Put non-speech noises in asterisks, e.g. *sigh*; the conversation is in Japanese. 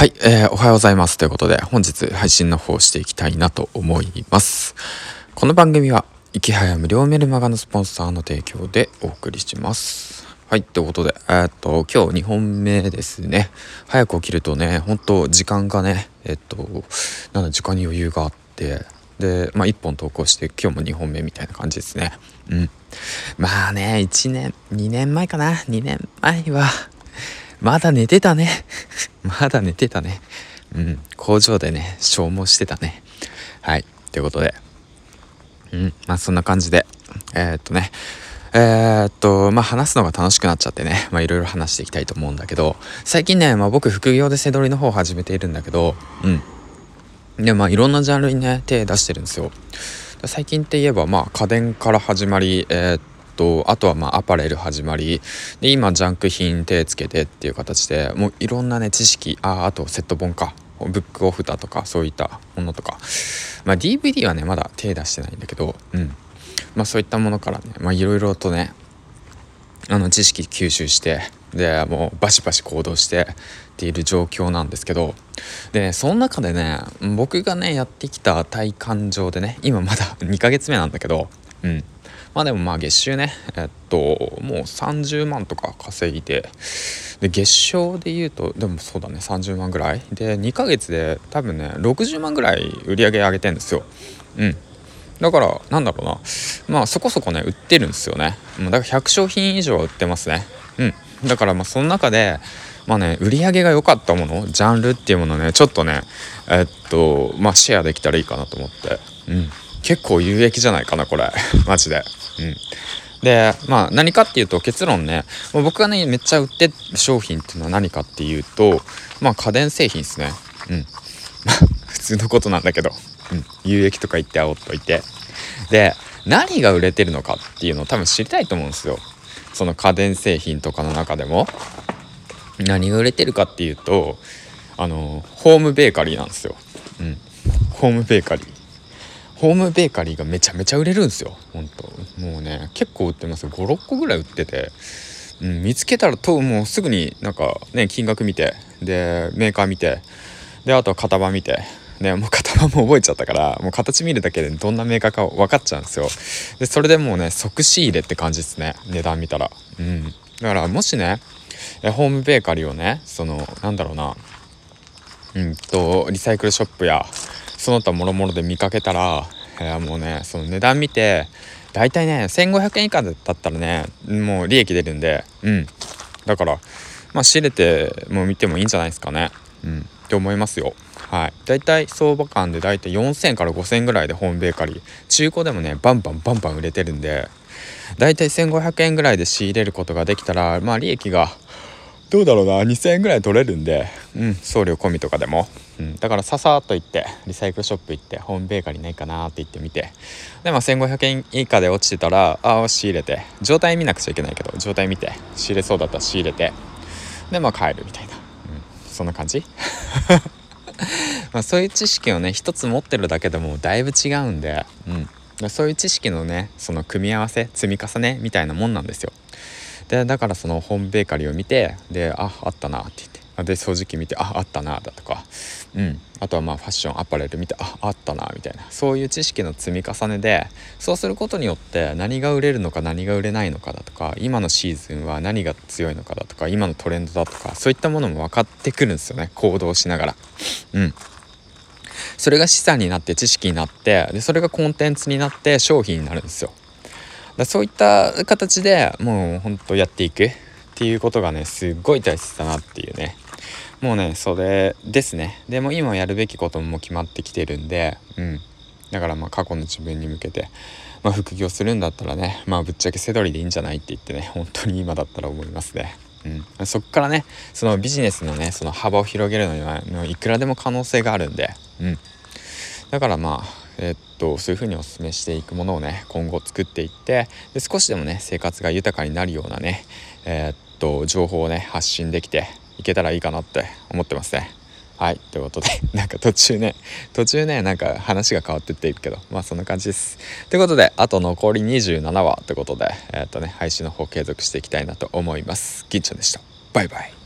はい、えー、おはようございます。ということで、本日配信の方をしていきたいなと思います。この番組は、いきはや無料メルマガのスポンサーの提供でお送りします。はい、ということで、えー、っと、今日2本目ですね。早く起きるとね、本当時間がね、えっと、なんだ、時間に余裕があって、で、まあ、1本投稿して、今日も2本目みたいな感じですね。うん。まあね、1年、2年前かな ?2 年前は、まだ寝てたね。まだ寝てたね。うん、工場でね、消耗してたね。はい、ということで。うん、まあそんな感じで、えー、っとね、えー、っと、まあ話すのが楽しくなっちゃってね、まあいろいろ話していきたいと思うんだけど、最近ね、まあ僕副業で背取りの方を始めているんだけど、うん。で、まあいろんなジャンルにね、手出してるんですよ。最近って言えば、まあ家電から始まり、えー、っとあとはまあアパレル始まりで今ジャンク品手つけてっていう形でもういろんなね知識ああとセット本かブックオフだとかそういったものとか。まあ DVD はねまだ手出してないんだけどうん。まあそういったものからねいろいろとねあの知識吸収してでもうバシバシ行動してっている状況なんですけどでその中でね僕がねやってきた体感上でね今まだ2ヶ月目なんだけどうん。まあでもまあ月収ね。えっともう30万とか稼いで。で月賞で言うとでもそうだね。30万ぐらい。で2ヶ月で多分ね60万ぐらい売り上げ上げてんですよ。うん。だからなんだろうな。まあそこそこね売ってるんですよね。だから100商品以上は売ってますね。うん。だからまあその中でまあね売り上げが良かったものジャンルっていうものねちょっとねえっとまあシェアできたらいいかなと思って。うん。結構有益じゃないかなこれ。*laughs* マジで。うん。でまあ何かっていうと結論ね。僕がねめっちゃ売ってる商品っていうのは何かっていうとまあ家電製品ですね。うん。ま *laughs* 普通のことなんだけど、うん、有益とか言ってあおっといて。で何が売れてるのかっていうのを多分知りたいと思うんですよ。その家電製品とかの中でも。何が売れてるかっていうとあのホームベーカリーなんですよ、うん、ホームベーカリー。ホームベーカリーがめちゃめちゃ売れるんですよ。ほんともうね結構売ってます。56個ぐらい売ってて、うん、見つけたらともうすぐになんかね金額見て。でメーカー見て。であとは型番見て。ね、もう型番も覚えちゃったからもう形見るだけでどんなメーカーか分かっちゃうんですよ。でそれでもうね即仕入れって感じですね。値段見たら。うん。だからもしねホームベーカリーをねそのなんだろうな。うんとリサイクルショップやその他もろもろで見かけたら、えー、もうねその値段見て大体ね1500円以下だったらねもう利益出るんでうん。だからまあ仕入れても見てもいいんじゃないですかね。うん。って思いますよ。はい。大体相場感で大体4000から5000ぐらいでホームベーカリー。中古でもねバンバンバンバン売れてるんで大体1500円ぐらいで仕入れることができたらまあ利益がどうだろうな。2000円ぐらい取れるんで、うん、送料込みとかでも、うん、だからささっと行ってリサイクルショップ行ってホームベーカリーないかなって言ってみて。でまあ1500円以下で落ちてたらああ仕入れて。状態見なくちゃいけないけど状態見て。仕入れそうだったら仕入れて。でまあ帰るみたいな、うん、そんな感じ？*laughs* まあそういう知識をね一つ持ってるだけでもだいぶ違うんで、うん、そういう知識のねその組み合わせ積み重ねみたいなもんなんですよ。でだからそのホームベーカリーを見てでああったなって言って。で掃除機見てああったなだとか。うん。あとはまあファッションアパレル見てああったなみたいな。そういう知識の積み重ねでそうすることによって何が売れるのか何が売れないのかだとか。今のシーズンは何が強いのかだとか。今のトレンドだとか。そういったものも分かってくるんですよね。行動しながら。うん。それが資産になって知識になってでそれがコンテンツになって商品になるんですよ。だそういった形でもうほんとやっていく。っていうことがねすっごい大切だなっていうね。もうねそれですね。でも今やるべきことも決まってきてるんでうん。だからまあ過去の自分に向けてまあ、副業するんだったらねまあぶっちゃけ背取りでいいんじゃないって言ってね本当に今だったら思いますね。うん、そっからねそのビジネスのねその幅を広げるのにはいくらでも可能性があるんで、うん、だからまあえ、っとそういうふうにお勧めしていくものをね今後作っていってで少しでもね生活が豊かになるようなねえ、っと情報をね発信できていけたらいいかなって思ってますね。はいということで *laughs* なんか途中ね途中ねなんか話が変わってっているけどまあそんな感じです。ということであと残り27話ということでえ、っとね配信の方継続していきたいなと思います。銀ちゃんでした。バイバイ。